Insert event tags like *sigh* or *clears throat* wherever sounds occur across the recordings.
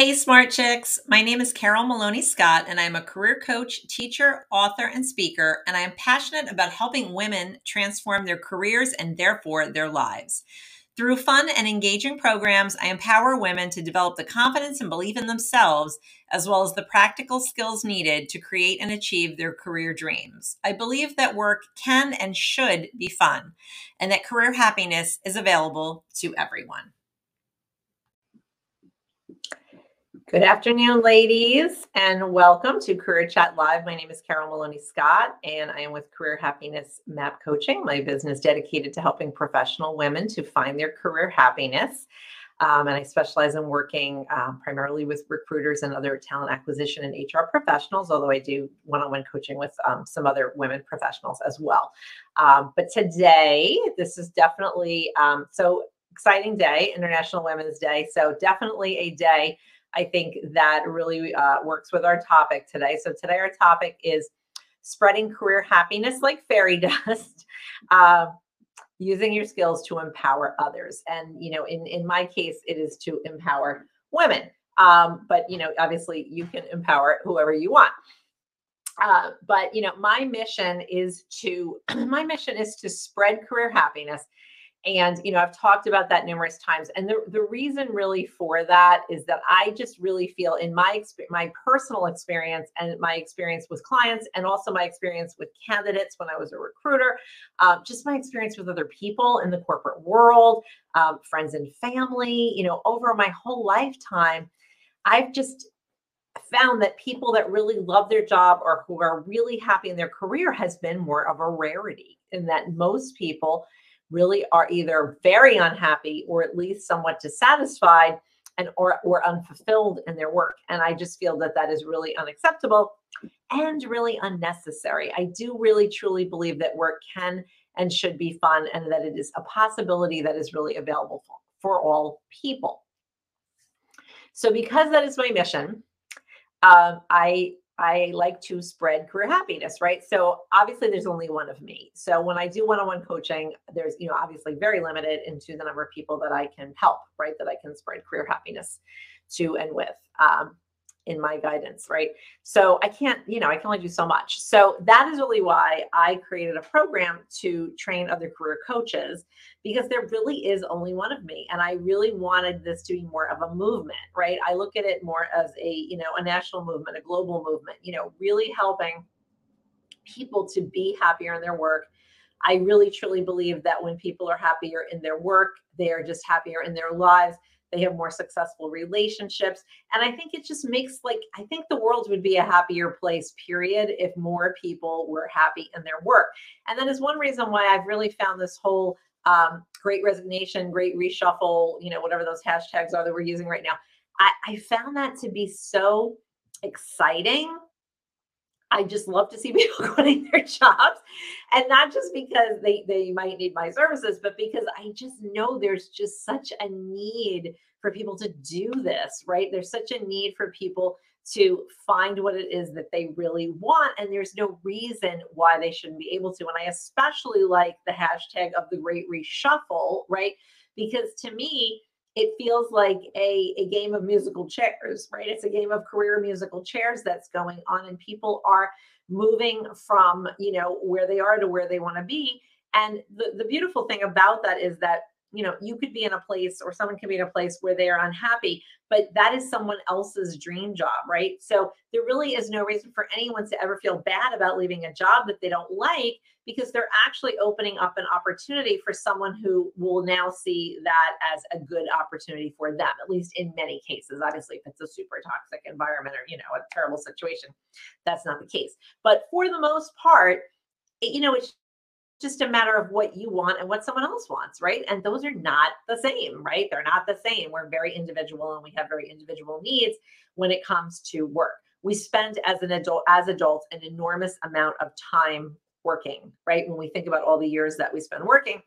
Hey, Smart Chicks. My name is Carol Maloney Scott, and I'm a career coach, teacher, author, and speaker. And I am passionate about helping women transform their careers and therefore their lives. Through fun and engaging programs, I empower women to develop the confidence and belief in themselves, as well as the practical skills needed to create and achieve their career dreams. I believe that work can and should be fun, and that career happiness is available to everyone. Good afternoon, ladies, and welcome to Career Chat Live. My name is Carol Maloney Scott, and I am with Career Happiness Map Coaching, my business dedicated to helping professional women to find their career happiness. Um, and I specialize in working um, primarily with recruiters and other talent acquisition and HR professionals, although I do one on one coaching with um, some other women professionals as well. Um, but today, this is definitely um, so exciting day, International Women's Day. So, definitely a day I think that really uh, works with our topic today. So today our topic is spreading career happiness like fairy *laughs* dust. Uh, using your skills to empower others and you know in in my case it is to empower women um, but you know obviously you can empower whoever you want uh, but you know my mission is to *clears throat* my mission is to spread career happiness and, you know, I've talked about that numerous times. And the, the reason really for that is that I just really feel in my experience, my personal experience and my experience with clients and also my experience with candidates when I was a recruiter, um, just my experience with other people in the corporate world, um, friends and family, you know, over my whole lifetime, I've just found that people that really love their job or who are really happy in their career has been more of a rarity in that most people really are either very unhappy or at least somewhat dissatisfied and or, or unfulfilled in their work. And i just feel that that is really unacceptable and really unnecessary. I do really truly believe that work can and should be fun and that it is a possibility that is really available for, for all people. So because that is my mission um, i I like to spread career happiness, right? So obviously there's only one of me. So when I do one-on-one coaching, there's, you know, obviously very limited into the number of people that I can help, right? That I can spread career happiness to and with. Um, in my guidance, right? So I can't, you know, I can only do so much. So that is really why I created a program to train other career coaches because there really is only one of me. And I really wanted this to be more of a movement, right? I look at it more as a, you know, a national movement, a global movement, you know, really helping people to be happier in their work. I really truly believe that when people are happier in their work, they are just happier in their lives they have more successful relationships. And i think it just makes like i think the world would be a happier place period if more people were happy in their work. And that is one reason why i've really found this whole um, great resignation great reshuffle you know whatever those hashtags are that we're using right now. I, I found that to be so exciting I just love to see *laughs* people quitting their jobs. And not just because they, they might need my services, but because I just know there's just such a need for people to do this, right? There's such a need for people to find what it is that they really want. And there's no reason why they shouldn't be able to. And I especially like the hashtag of the great reshuffle, right? Because to me, it feels like a, a game of musical chairs, right? It's a game of career musical chairs that's going on, and people are moving from you know where they are to where they want to be. And the, the beautiful thing about that is that you know you could be in a place or someone can be in a place where they are unhappy but that is someone else's dream job right? So there really is no reason for anyone to ever feel bad about leaving a job that they don't like because they're actually opening up an opportunity for someone who will now see that as a good opportunity for them at least in many cases. Obviously if it's a super toxic environment or you know a terrible situation that's not the case. But for the most part it, you know it's just a matter of what you want and what someone else wants, right? And those are not the same, right? They're not the same. We're very individual and we have very individual needs when it comes to work. We spend as an adult as adults an enormous amount of time working, right? When we think about all the years that we spend working.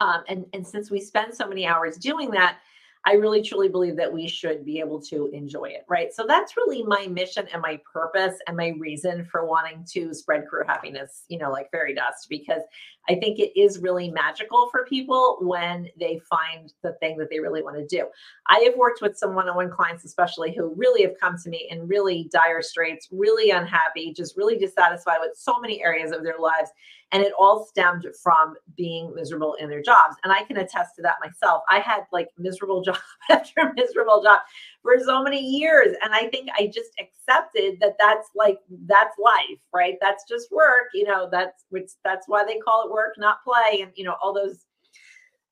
Um, and, and since we spend so many hours doing that, I really truly believe that we should be able to enjoy it, right? So that's really my mission and my purpose and my reason for wanting to spread career happiness, you know, like fairy dust, because I think it is really magical for people when they find the thing that they really want to do. I have worked with some one on one clients, especially who really have come to me in really dire straits, really unhappy, just really dissatisfied with so many areas of their lives. And it all stemmed from being miserable in their jobs. And I can attest to that myself. I had like miserable *laughs* job after miserable job for so many years. And I think I just accepted that that's like, that's life, right? That's just work. You know, that's which that's why they call it work, not play. And, you know, all those,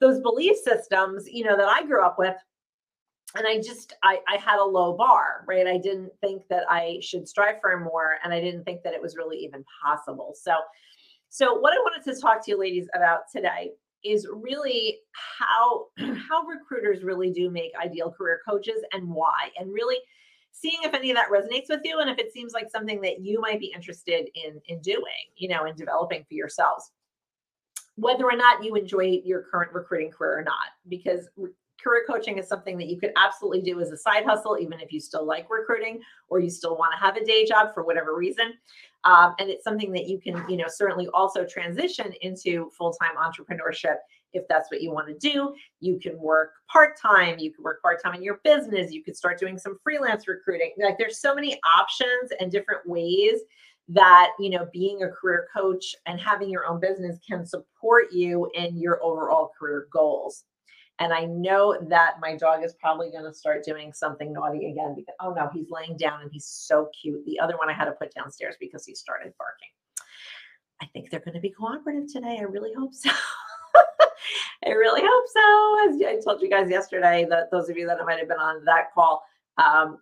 those belief systems, you know, that I grew up with and I just I, I had a low bar, right? I didn't think that I should strive for more, and I didn't think that it was really even possible. So so what I wanted to talk to you ladies about today is really how *clears throat* how recruiters really do make ideal career coaches and why and really seeing if any of that resonates with you and if it seems like something that you might be interested in in doing you know in developing for yourselves. Whether or not you enjoy your current recruiting career or not because career coaching is something that you could absolutely do as a side hustle even if you still like recruiting or you still want to have a day job for whatever reason um, and it's something that you can, you know, certainly also transition into full-time entrepreneurship if that's what you want to do. You can work part-time, you can work part-time in your business, you could start doing some freelance recruiting. Like there's so many options and different ways that you know being a career coach and having your own business can support you in your overall career goals and I know that my dog is probably going to start doing something naughty again because, oh no, he's laying down and he's so cute. The other one I had to put downstairs because he started barking. I think they're going to be cooperative today. I really hope so. *laughs* I really hope so. As I told you guys yesterday, that those of you that might have been on that call, um,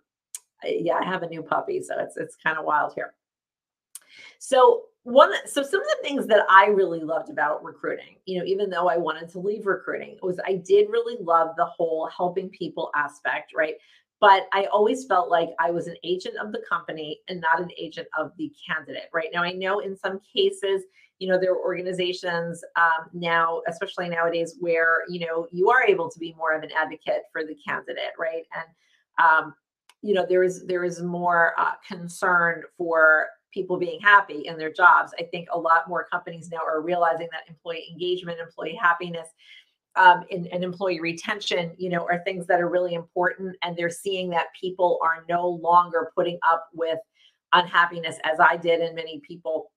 yeah, I have a new puppy, so it's it's kind of wild here. So one so some of the things that i really loved about recruiting you know even though i wanted to leave recruiting was i did really love the whole helping people aspect right? But i always felt like i was an agent of the company and not an agent of the candidate right? Now i know in some cases you know there are organizations um, now especially nowadays where you know you are able to be more of an advocate for the candidate right? And um, you know there is there is more uh, concern for people being happy in their jobs. I think a lot more companies now are realizing that employee engagement, employee happiness, um, and, and, employee retention, you know, are things that are really important. And they're seeing that people are no longer putting up with unhappiness as I did and many people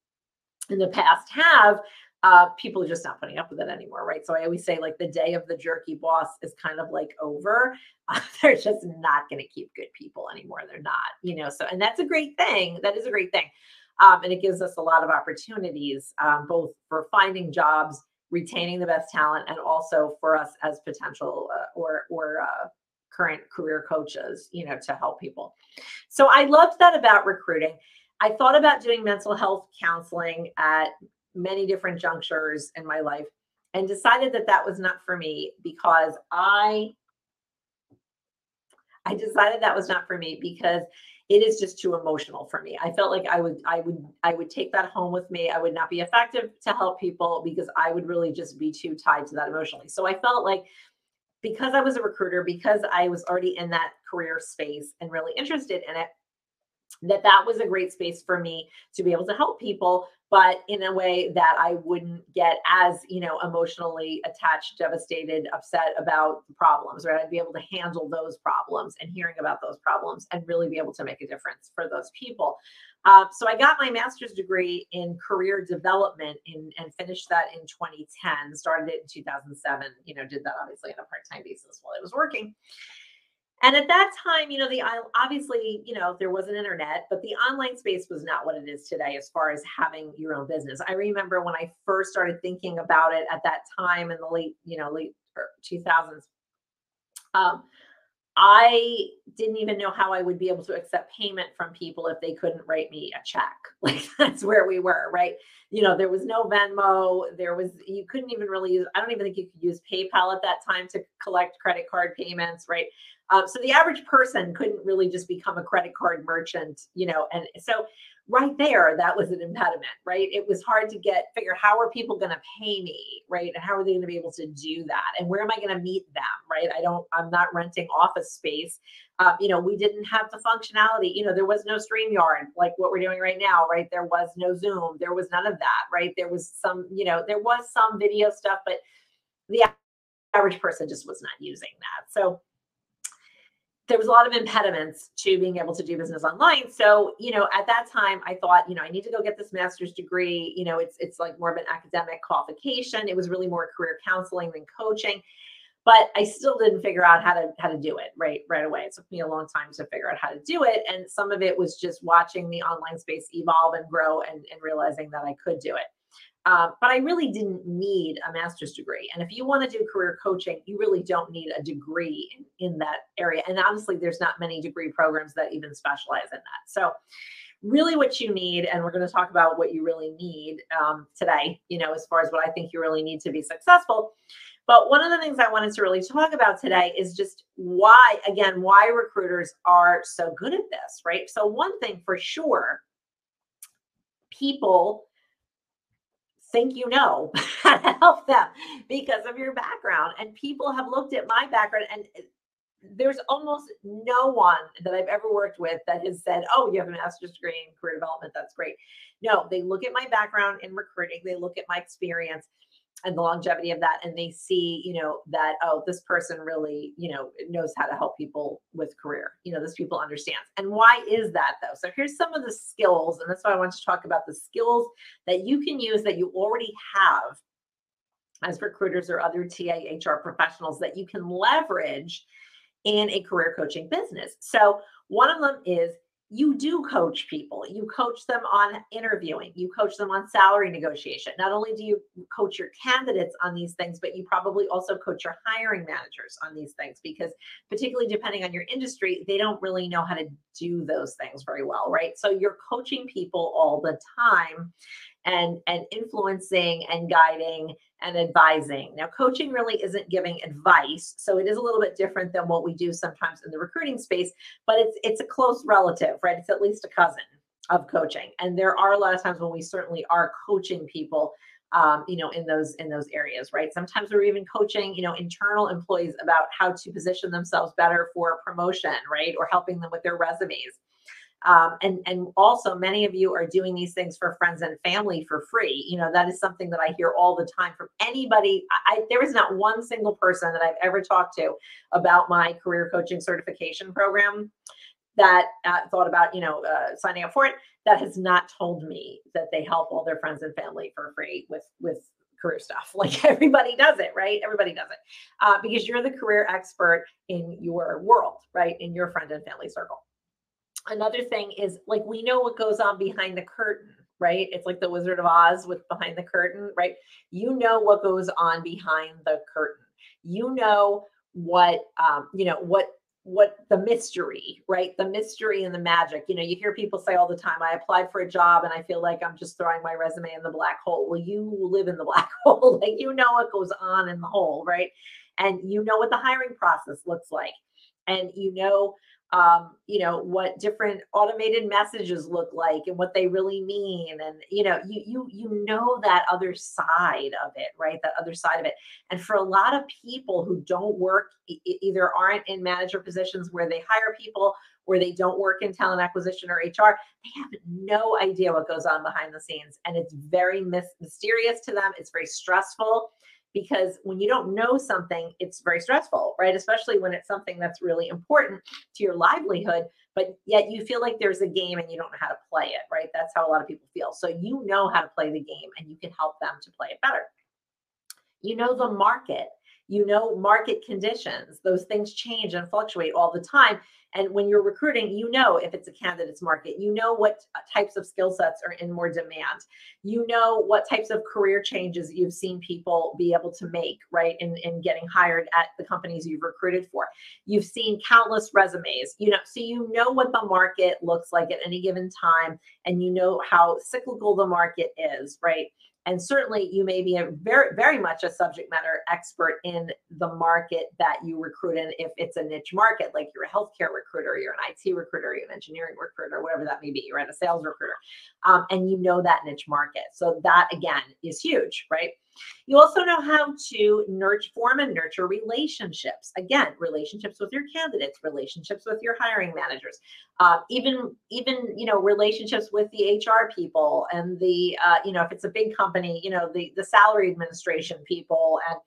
in the past have. Uh, people are just not putting up with it anymore, right? So I always say, like, the day of the jerky boss is kind of like over. *laughs* Uh, they're just not going to keep good people anymore. They're not, you know. So, and that's a great thing. That is a great thing. Um, and it gives us a lot of opportunities, um, both for finding jobs, retaining the best talent, and also for us as potential uh, or or uh, current career coaches, you know, to help people. So I loved that about recruiting. I thought about doing mental health counseling at many different junctures in my life and decided that that was not for me because I I decided that was not for me because it is just too emotional for me. I felt like I would I would I would take that home with me. I would not be effective to help people because I would really just be too tied to that emotionally. So I felt like because I was a recruiter, because I was already in that career space and really interested in it, that that was a great space for me to be able to help people but in a way that I wouldn't get as, you know, emotionally attached, devastated, upset about the problems, right? I'd be able to handle those problems and hearing about those problems and really be able to make a difference for those people. Uh, so I got my master's degree in career development in, and finished that in 2010, started it in 2007, you know, did that obviously on a part-time basis while I was working. And at that time, you know, the obviously, you know, there was an internet, but the online space was not what it is today as far as having your own business. I remember when I first started thinking about it at that time in the late, you know, late 2000s. Um, I didn't even know how I would be able to accept payment from people if they couldn't write me a check. *laughs* Like that's where we were, right? You know, there was no Venmo. There was, you couldn't even really use, I don't even think you could use PayPal at that time to collect credit card payments, right? Um, so the average person couldn't really just become a credit card merchant, you know. And so right there, that was an impediment, right? It was hard to get figure how are people going to pay me, right? And how are they going to be able to do that? And where am I going to meet them, right? I don't, I'm not renting office space. Um, you know, we didn't have the functionality. You know, there was no StreamYard like what we're doing right now, right? There was no Zoom. There was none of that, right? There was some, you know, there was some video stuff, but the average person just was not using that. So there was a lot of impediments to being able to do business online. So, you know, at that time I thought, you know, I need to go get this master's degree. You know, it's it's like more of an academic qualification. It was really more career counseling than coaching. But I still didn't figure out how to how to do it right right away. It took me a long time to figure out how to do it. And some of it was just watching the online space evolve and grow and, and realizing that I could do it. Uh, but I really didn't need a master's degree. And if you want to do career coaching, you really don't need a degree in, in that area. And honestly, there's not many degree programs that even specialize in that. So, really, what you need, and we're going to talk about what you really need um, today, you know, as far as what I think you really need to be successful. But one of the things I wanted to really talk about today is just why, again, why recruiters are so good at this, right? So, one thing for sure, people think you know *laughs* how to help them because of your background. And people have looked at my background and there's almost no one that I've ever worked with that has said, Oh, you have a master's degree in career development. That's great. No, they look at my background in recruiting, they look at my experience, and the longevity of that and they see you know that oh this person really you know knows how to help people with career you know this people understands and why is that though so here's some of the skills and that's why i want to talk about the skills that you can use that you already have as recruiters or other TA HR professionals that you can leverage in a career coaching business. So, one of them is you do coach people. You coach them on interviewing, you coach them on salary negotiation. Not only do you coach your candidates on these things, but you probably also coach your hiring managers on these things because, particularly depending on your industry, they don't really know how to do those things very well, right? So you're coaching people all the time and and influencing and guiding and advising. Now, coaching really isn't giving advice, so it is a little bit different than what we do sometimes in the recruiting space, but it's it's a close relative, right? It's at least a cousin of coaching. And there are a lot of times when we certainly are coaching people um, you know in those in those areas right sometimes we're even coaching you know internal employees about how to position themselves better for promotion right or helping them with their resumes um, and and also many of you are doing these things for friends and family for free. You know that is something that i hear all the time from anybody. I, there is not one single person that i've ever talked to about my career coaching certification program that uh, thought about you know uh, signing up for it that has not told me that they help all their friends and family for free with with career stuff. *laughs* Like everybody does it right? Everybody does it. Uh, because you're the career expert in your world right? In your friend and family circle another thing is like we know what goes on behind the curtain right? It's like the wizard of oz with behind the curtain right? You know what goes on behind the curtain. You know what um you know what what the mystery right? The mystery and the magic. You know you hear people say all the time i applied for a job and i feel like i'm just throwing my resume in the black hole. Well you live in the *laughs* black hole. Like you know what goes on in the hole right? And you know what the hiring process looks like. And you know um, you know what different automated messages look like and what they really mean and you know you you you know that other side of it right? That other side of it. And for a lot of people who don't work either aren't in manager positions where they hire people or they don't work in talent acquisition or hr they have no idea what goes on behind the scenes. And it's very mysterious to them. It's very stressful because when you don't know something, it's very stressful, right? Especially when it's something that's really important to your livelihood, but yet you feel like there's a game and you don't know how to play it, right? That's how a lot of people feel. So you know how to play the game and you can help them to play it better. You know the market, you know market conditions, those things change and fluctuate all the time. And when you're recruiting, you know if it's a candidate's market, you know what uh, types of skill sets are in more demand. You know what types of career changes you've seen people be able to make, right? In, in getting hired at the companies you've recruited for. You've seen countless resumes, you know, so you know what the market looks like at any given time, and you know how cyclical the market is, right? And certainly you may be a very very much a subject matter expert in the market that you recruit in if it's a niche market like you're a healthcare recruiter you're an it recruiter you're an engineering recruiter whatever that may be you're a sales recruiter um, and you know that niche market. So that again is huge right you also know how to nurture, form and nurture relationships. Again, relationships with your candidates, relationships with your hiring managers, uh, even even you know relationships with the HR people and the uh, you know if it's a big company, you know the the salary administration people and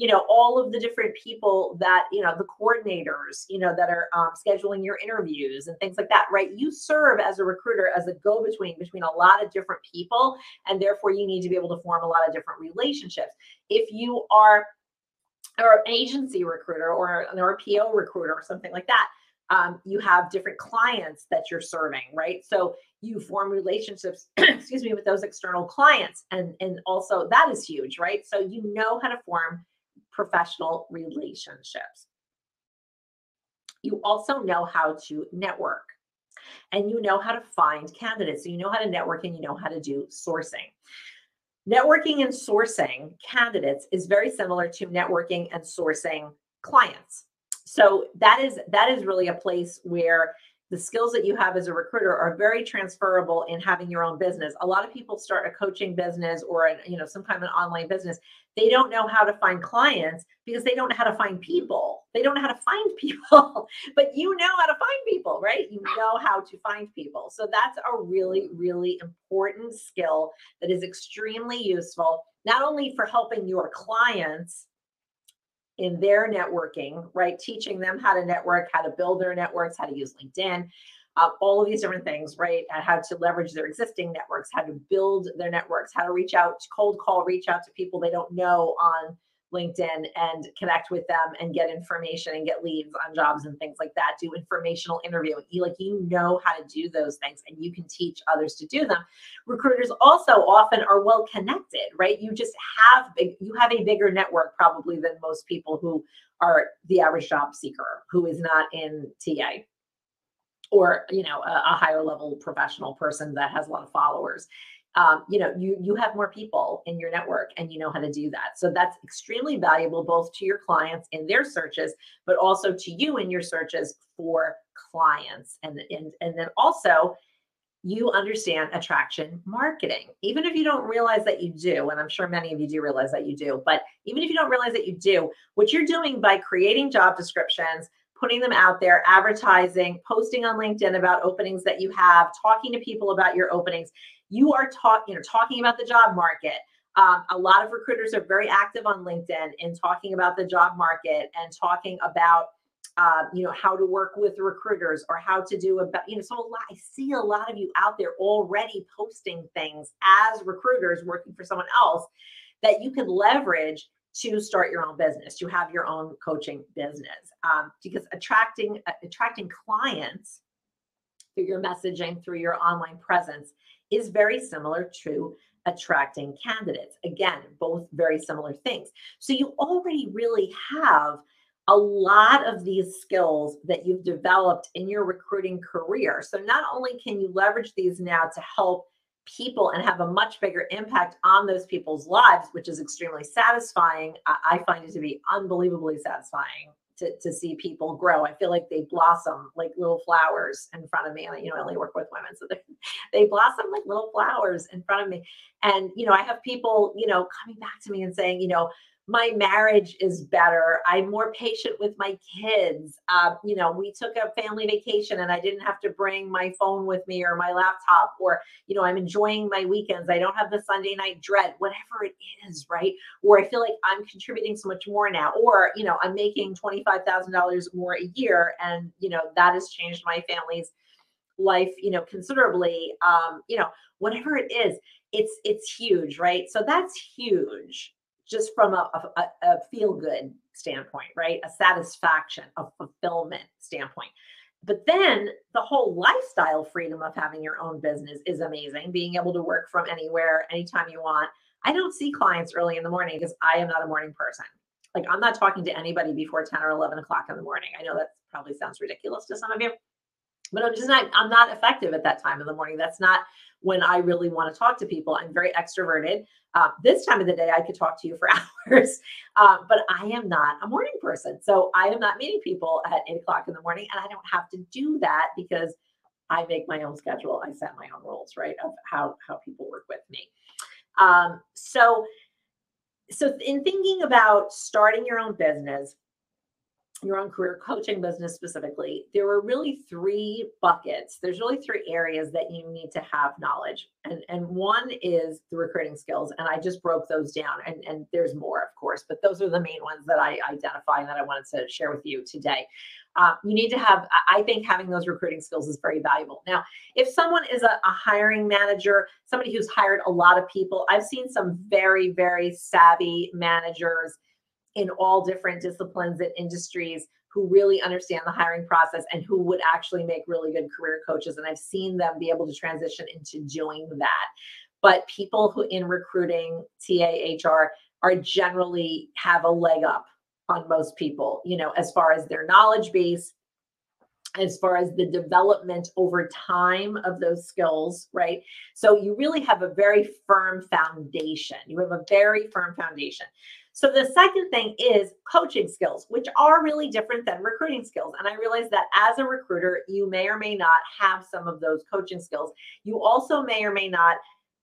you know all of the different people that you know the coordinators you know that are um, scheduling your interviews and things like that right? You serve as a recruiter as a go between between a lot of different people and therefore you need to be able to form a lot of different relationships. If you are or an agency recruiter or an RPO recruiter or something like that um, you have different clients that you're serving right? So you form relationships *clears throat* excuse me with those external clients and and also that is huge right? So you know how to form professional relationships. You also know how to network and you know how to find candidates. So you know how to network and you know how to do sourcing. Networking and sourcing candidates is very similar to networking and sourcing clients. So that is that is really a place where the skills that you have as a recruiter are very transferable in having your own business. A lot of people start a coaching business or a, you know some kind of an online business. They don't know how to find clients because they don't know how to find people. They don't know how to find *laughs* people. but you know how to find people, right? You know how to find people. So that's a really really important skill that is extremely useful not only for helping your clients in their networking, right? Teaching them how to network, how to build their networks, how to use LinkedIn, uh, all of these different things, right? And how to leverage their existing networks, how to build their networks, how to reach out, cold call, reach out to people they don't know on LinkedIn and connect with them and get information and get leads on jobs and things like that. Do informational interviewing. You like you know how to do those things and you can teach others to do them. Recruiters also often are well connected, right? You just have big you have a bigger network probably than most people who are the average job seeker who is not in TA or you know a, a higher level professional person that has a lot of followers um, you know you you have more people in your network and you know how to do that so that's extremely valuable both to your clients in their searches but also to you in your searches for clients and and, and then also you understand attraction marketing even if you don't realize that you do and i'm sure many of you do realize that you do but even if you don't realize that you do what you're doing by creating job descriptions putting them out there, advertising, posting on LinkedIn about openings that you have, talking to people about your openings. You are talking, you know, talking about the job market. Um, a lot of recruiters are very active on LinkedIn in talking about the job market and talking about, uh, you know, how to work with recruiters or how to do about, you know, so a lot, I see a lot of you out there already posting things as recruiters working for someone else that you can leverage to start your own business, to have your own coaching business. Um, because attracting uh, attracting clients through your messaging, through your online presence, is very similar to attracting candidates. Again, both very similar things. So you already really have a lot of these skills that you've developed in your recruiting career. So not only can you leverage these now to help people and have a much bigger impact on those people's lives, which is extremely satisfying. I, find it to be unbelievably satisfying to, to see people grow. I feel like they blossom like little flowers in front of me. And, you know, I only work with women, so they, *laughs* they blossom like little flowers in front of me. And, you know, I have people, you know, coming back to me and saying, you know, my marriage is better. I'm more patient with my kids. Uh, you know, we took a family vacation and I didn't have to bring my phone with me or my laptop, or, you know, I'm enjoying my weekends. I don't have the Sunday night dread, whatever it is, right? Or I feel like I'm contributing so much more now, or, you know, I'm making $25,000 more a year. And, you know, that has changed my family's life, you know, considerably. Um, you know, whatever it is, it's it's huge, right? So that's huge just from a, a, a feel good standpoint, right? A satisfaction, a fulfillment standpoint. But then the whole lifestyle freedom of having your own business is amazing. Being able to work from anywhere, anytime you want. I don't see clients early in the morning because I am not a morning person. Like I'm not talking to anybody before 10 or 11 o'clock in the morning. I know that probably sounds ridiculous to some of you, but I'm just not, I'm not effective at that time of the morning. That's not when I really want to talk to people. I'm very extroverted. Uh, this time of the day, I could talk to you for *laughs* hours, uh, but I am not a morning person. So I am not meeting people at eight o'clock in the morning, and I don't have to do that because I make my own schedule. I set my own rules, right, of how how people work with me. Um, so, so in thinking about starting your own business, your own career coaching business specifically, there were really three buckets. There's really three areas that you need to have knowledge. And, and one is the recruiting skills. And I just broke those down. And, and there's more, of course, but those are the main ones that I identify and that I wanted to share with you today. Uh, you need to have, I think having those recruiting skills is very valuable. Now, if someone is a, a hiring manager, somebody who's hired a lot of people, I've seen some very, very savvy managers in all different disciplines and industries who really understand the hiring process and who would actually make really good career coaches. And I've seen them be able to transition into doing that. But people who in recruiting, TA, HR, are generally have a leg up on most people, you know, as far as their knowledge base, as far as the development over time of those skills, right? So you really have a very firm foundation. You have a very firm foundation. So the second thing is coaching skills, which are really different than recruiting skills. And I realize that as a recruiter, you may or may not have some of those coaching skills. You also may or may not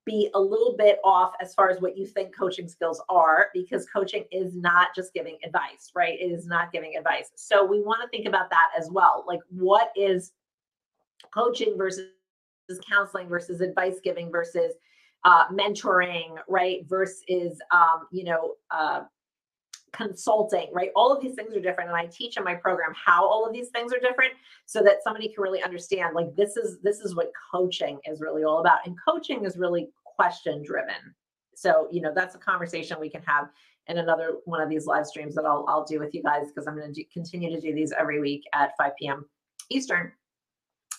be a little bit off as far as what you think coaching skills are because coaching is not just giving advice, right? It is not giving advice. So we want to think about that as well. Like what is coaching versus counseling versus advice giving versus uh, mentoring, right? Versus, um, you know, uh, consulting, right? All of these things are different. And I teach in my program how all of these things are different so that somebody can really understand like this is this is what coaching is really all about. And coaching is really question driven. So, you know, that's a conversation we can have in another one of these live streams that I'll I'll do with you guys because I'm going to continue to do these every week at 5 p.m. Eastern.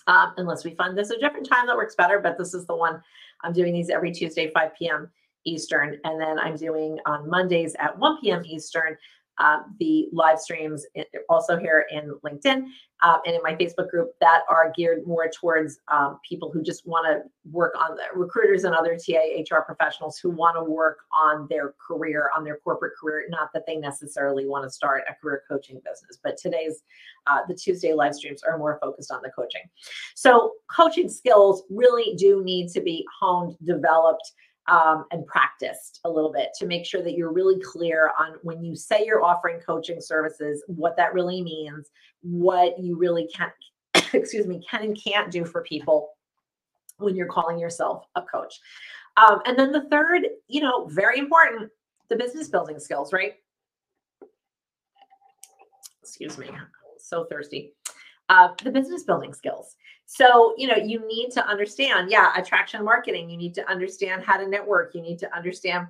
Um, unless we find this a different time that works better, but this is the one I'm doing these every Tuesday, 5 p.m. Eastern. And then I'm doing on Mondays at 1 p.m. Eastern uh, the live streams also here in LinkedIn uh, and in my Facebook group that are geared more towards um, people who just want to work on the recruiters and other TA HR professionals who want to work on their career, on their corporate career. Not that they necessarily want to start a career coaching business, but today's uh, the Tuesday live streams are more focused on the coaching. So coaching skills really do need to be honed, developed um, and practiced a little bit to make sure that you're really clear on when you say you're offering coaching services, what that really means, what you really can, *coughs* excuse me, can and can't do for people when you're calling yourself a coach. Um, and then the third, you know, very important, the business building skills, right? Excuse me, so thirsty. Uh, the business building skills. So, you know, you need to understand, yeah, attraction marketing. You need to understand how to network. You need to understand,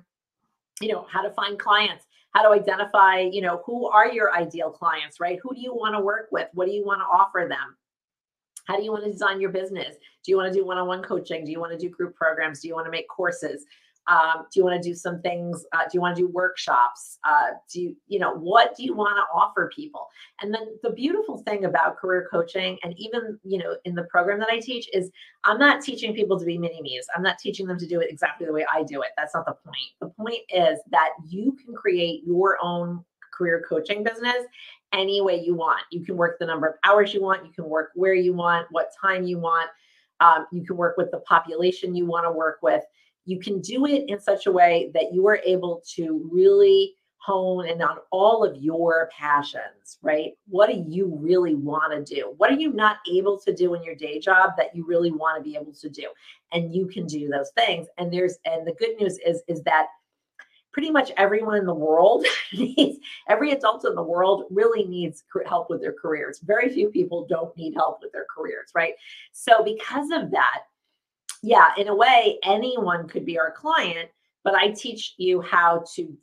you know, how to find clients, how to identify, you know, who are your ideal clients, right? Who do you want to work with? What do you want to offer them? How do you want to design your business? Do you want to do one on one coaching? Do you want to do group programs? Do you want to make courses? Um, do you want to do some things? Uh, do you want to do workshops? Uh, do you, you know, what do you want to offer people? And then the beautiful thing about career coaching, and even, you know, in the program that I teach, is I'm not teaching people to be mini me's. I'm not teaching them to do it exactly the way I do it. That's not the point. The point is that you can create your own career coaching business any way you want. You can work the number of hours you want, you can work where you want, what time you want. Um, you can work with the population you want to work with you can do it in such a way that you are able to really hone in on all of your passions, right? What do you really want to do? What are you not able to do in your day job that you really want to be able to do? And you can do those things. And there's and the good news is is that pretty much everyone in the world *laughs* needs every adult in the world really needs help with their careers. Very few people don't need help with their careers, right? So because of that, yeah, in a way, anyone could be our client, but I teach you how to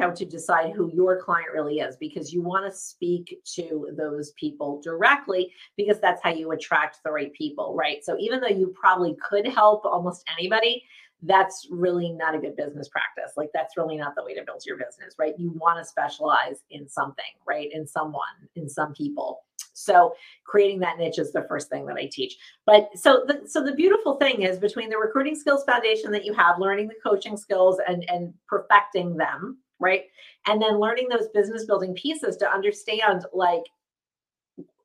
how to decide who your client really is because you want to speak to those people directly because that's how you attract the right people, right? So even though you probably could help almost anybody, that's really not a good business practice. Like that's really not the way to build your business, right? You want to specialize in something, right? In someone, in some people. So creating that niche is the first thing that I teach. But so the so the beautiful thing is between the recruiting skills foundation that you have, learning the coaching skills and and perfecting them, right? And then learning those business building pieces to understand like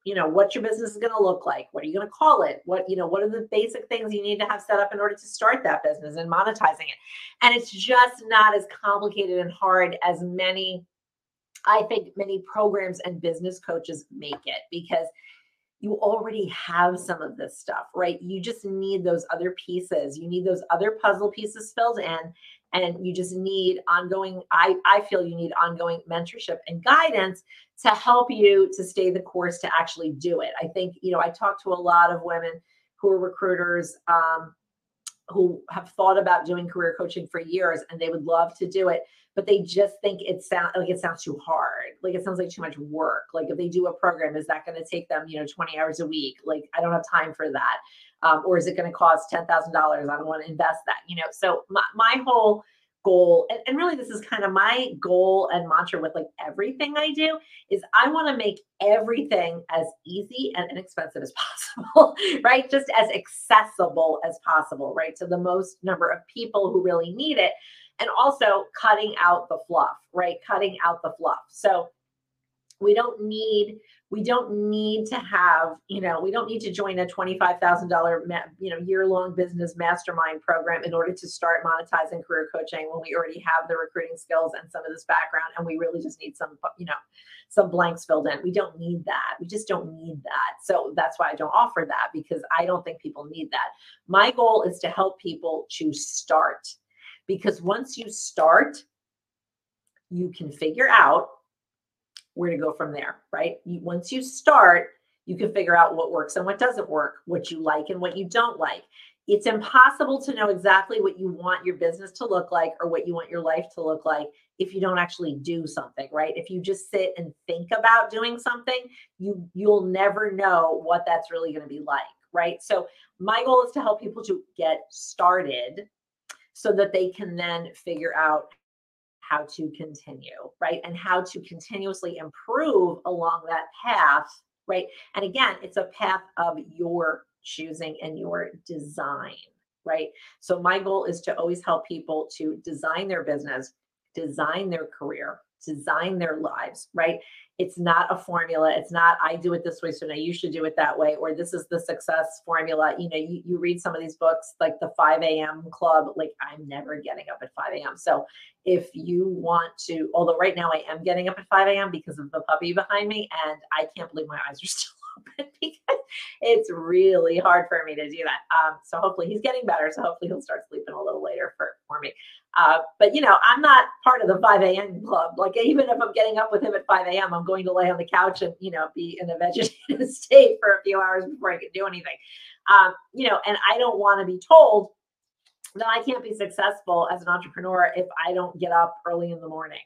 you know what your business is going to look like what are you going to call it what you know what are the basic things you need to have set up in order to start that business and monetizing it and it's just not as complicated and hard as many i think many programs and business coaches make it because you already have some of this stuff right? You just need those other pieces. You need those other puzzle pieces filled in and you just need ongoing i i feel you need ongoing mentorship and guidance to help you to stay the course to actually do it. I think you know i talk to a lot of women who are recruiters um, who have thought about doing career coaching for years and they would love to do it but they just think it sounds like it sounds too hard. Like it sounds like too much work. Like if they do a program is that going to take them you know 20 hours a week? Like i don't have time for that. Um, or is it going to cost $10000 i don't want to invest that you know? So my, my whole goal and, and really this is kind of my goal and mantra with like everything i do is i want to make everything as easy and inexpensive as *laughs* possible right? Just as accessible as possible right? To the most number of people who really need it and also cutting out the fluff right? Cutting out the fluff. So we don't need we don't need to have you know we don't need to join a $25000 you know year long business mastermind program in order to start monetizing career coaching when we already have the recruiting skills and some of this background and we really just need some you know some blanks filled in. We don't need that. We just don't need that. So that's why i don't offer that because i don't think people need that. My goal is to help people to start because once you start you can figure out where to go from there, right? You, once you start, you can figure out what works and what doesn't work, what you like and what you don't like. It's impossible to know exactly what you want your business to look like or what you want your life to look like if you don't actually do something, right? If you just sit and think about doing something, you you'll never know what that's really going to be like, right? So my goal is to help people to get started so that they can then figure out how to continue, right? And how to continuously improve along that path, right? And again, it's a path of your choosing and your design, right? So my goal is to always help people to design their business, design their career, design their lives, right? It's not a formula. It's not, I do it this way, so now you should do it that way, or this is the success formula. You know, you, you read some of these books like the 5 a.m. club, like I'm never getting up at 5 a.m. So if you want to, although right now I am getting up at 5 a.m. because of the puppy behind me, and I can't believe my eyes are still *laughs* because it's really hard for me to do that. Um, so hopefully he's getting better. So hopefully he'll start sleeping a little later for, for me. Uh, but you know, I'm not part of the 5 a.m. club. Like even if I'm getting up with him at 5 a.m., I'm going to lay on the couch and you know be in a *laughs* vegetative state for a few hours before I can do anything. Um, you know, and I don't want to be told that I can't be successful as an entrepreneur if I don't get up early in the morning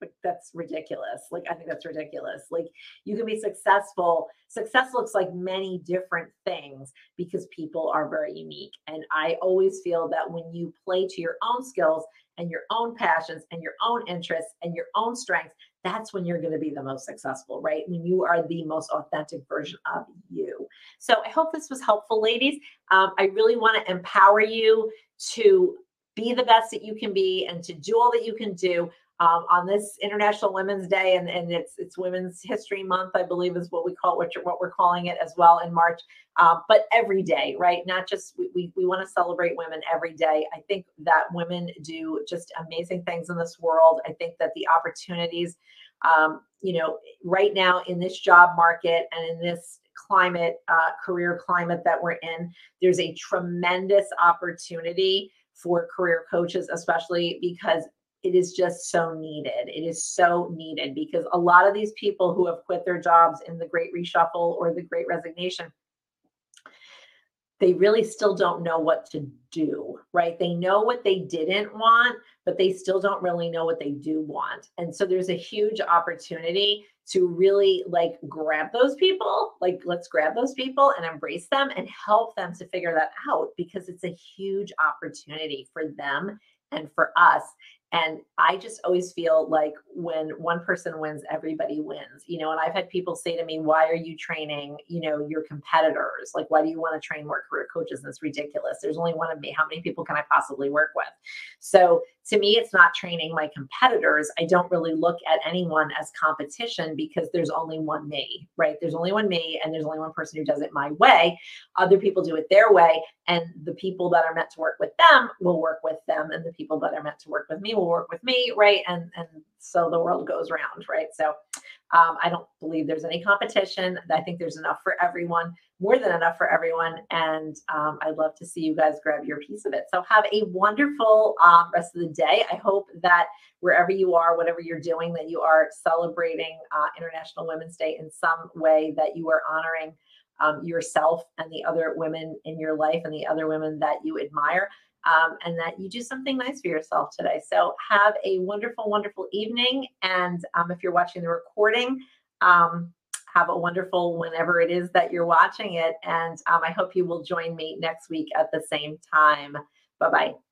like that's ridiculous. Like i think that's ridiculous. Like you can be successful success looks like many different things because people are very unique. And i always feel that when you play to your own skills and your own passions and your own interests and your own strengths that's when you're going to be the most successful right? When you are the most authentic version of you. So i hope this was helpful ladies. Um, i really want to empower you to be the best that you can be and to do all that you can do um, on this International Women's Day, and, and it's it's Women's History Month, I believe, is what we call what what we're calling it as well in March. Um, but every day, right? Not just we we, we want to celebrate women every day. I think that women do just amazing things in this world. I think that the opportunities, um, you know, right now in this job market and in this climate, uh, career climate that we're in, there's a tremendous opportunity for career coaches, especially because it is just so needed. It is so needed because a lot of these people who have quit their jobs in the great reshuffle or the great resignation, they really still don't know what to do, right? They know what they didn't want, but they still don't really know what they do want. And so there's a huge opportunity to really like grab those people, like let's grab those people and embrace them and help them to figure that out because it's a huge opportunity for them and for us And I just always feel like when one person wins, everybody wins. You know, and I've had people say to me, Why are you training, you know, your competitors? Like, why do you want to train more career coaches? It's ridiculous. There's only one of me. How many people can I possibly work with? So to me, it's not training my competitors. I don't really look at anyone as competition because there's only one me, right? There's only one me, and there's only one person who does it my way. Other people do it their way, and the people that are meant to work with them will work with them, and the people that are meant to work with me will work with me, right? And and so the world goes round, right? So um, I don't believe there's any competition. I think there's enough for everyone, more than enough for everyone. And um, I'd love to see you guys grab your piece of it. So have a wonderful um, rest of the day. I hope that wherever you are, whatever you're doing, that you are celebrating uh, International Women's Day in some way, that you are honoring um, yourself and the other women in your life and the other women that you admire um, and that you do something nice for yourself today. So have a wonderful, wonderful evening. And um, if you're watching the recording, um, have a wonderful whenever it is that you're watching it. And um, I hope you will join me next week at the same time. Bye bye.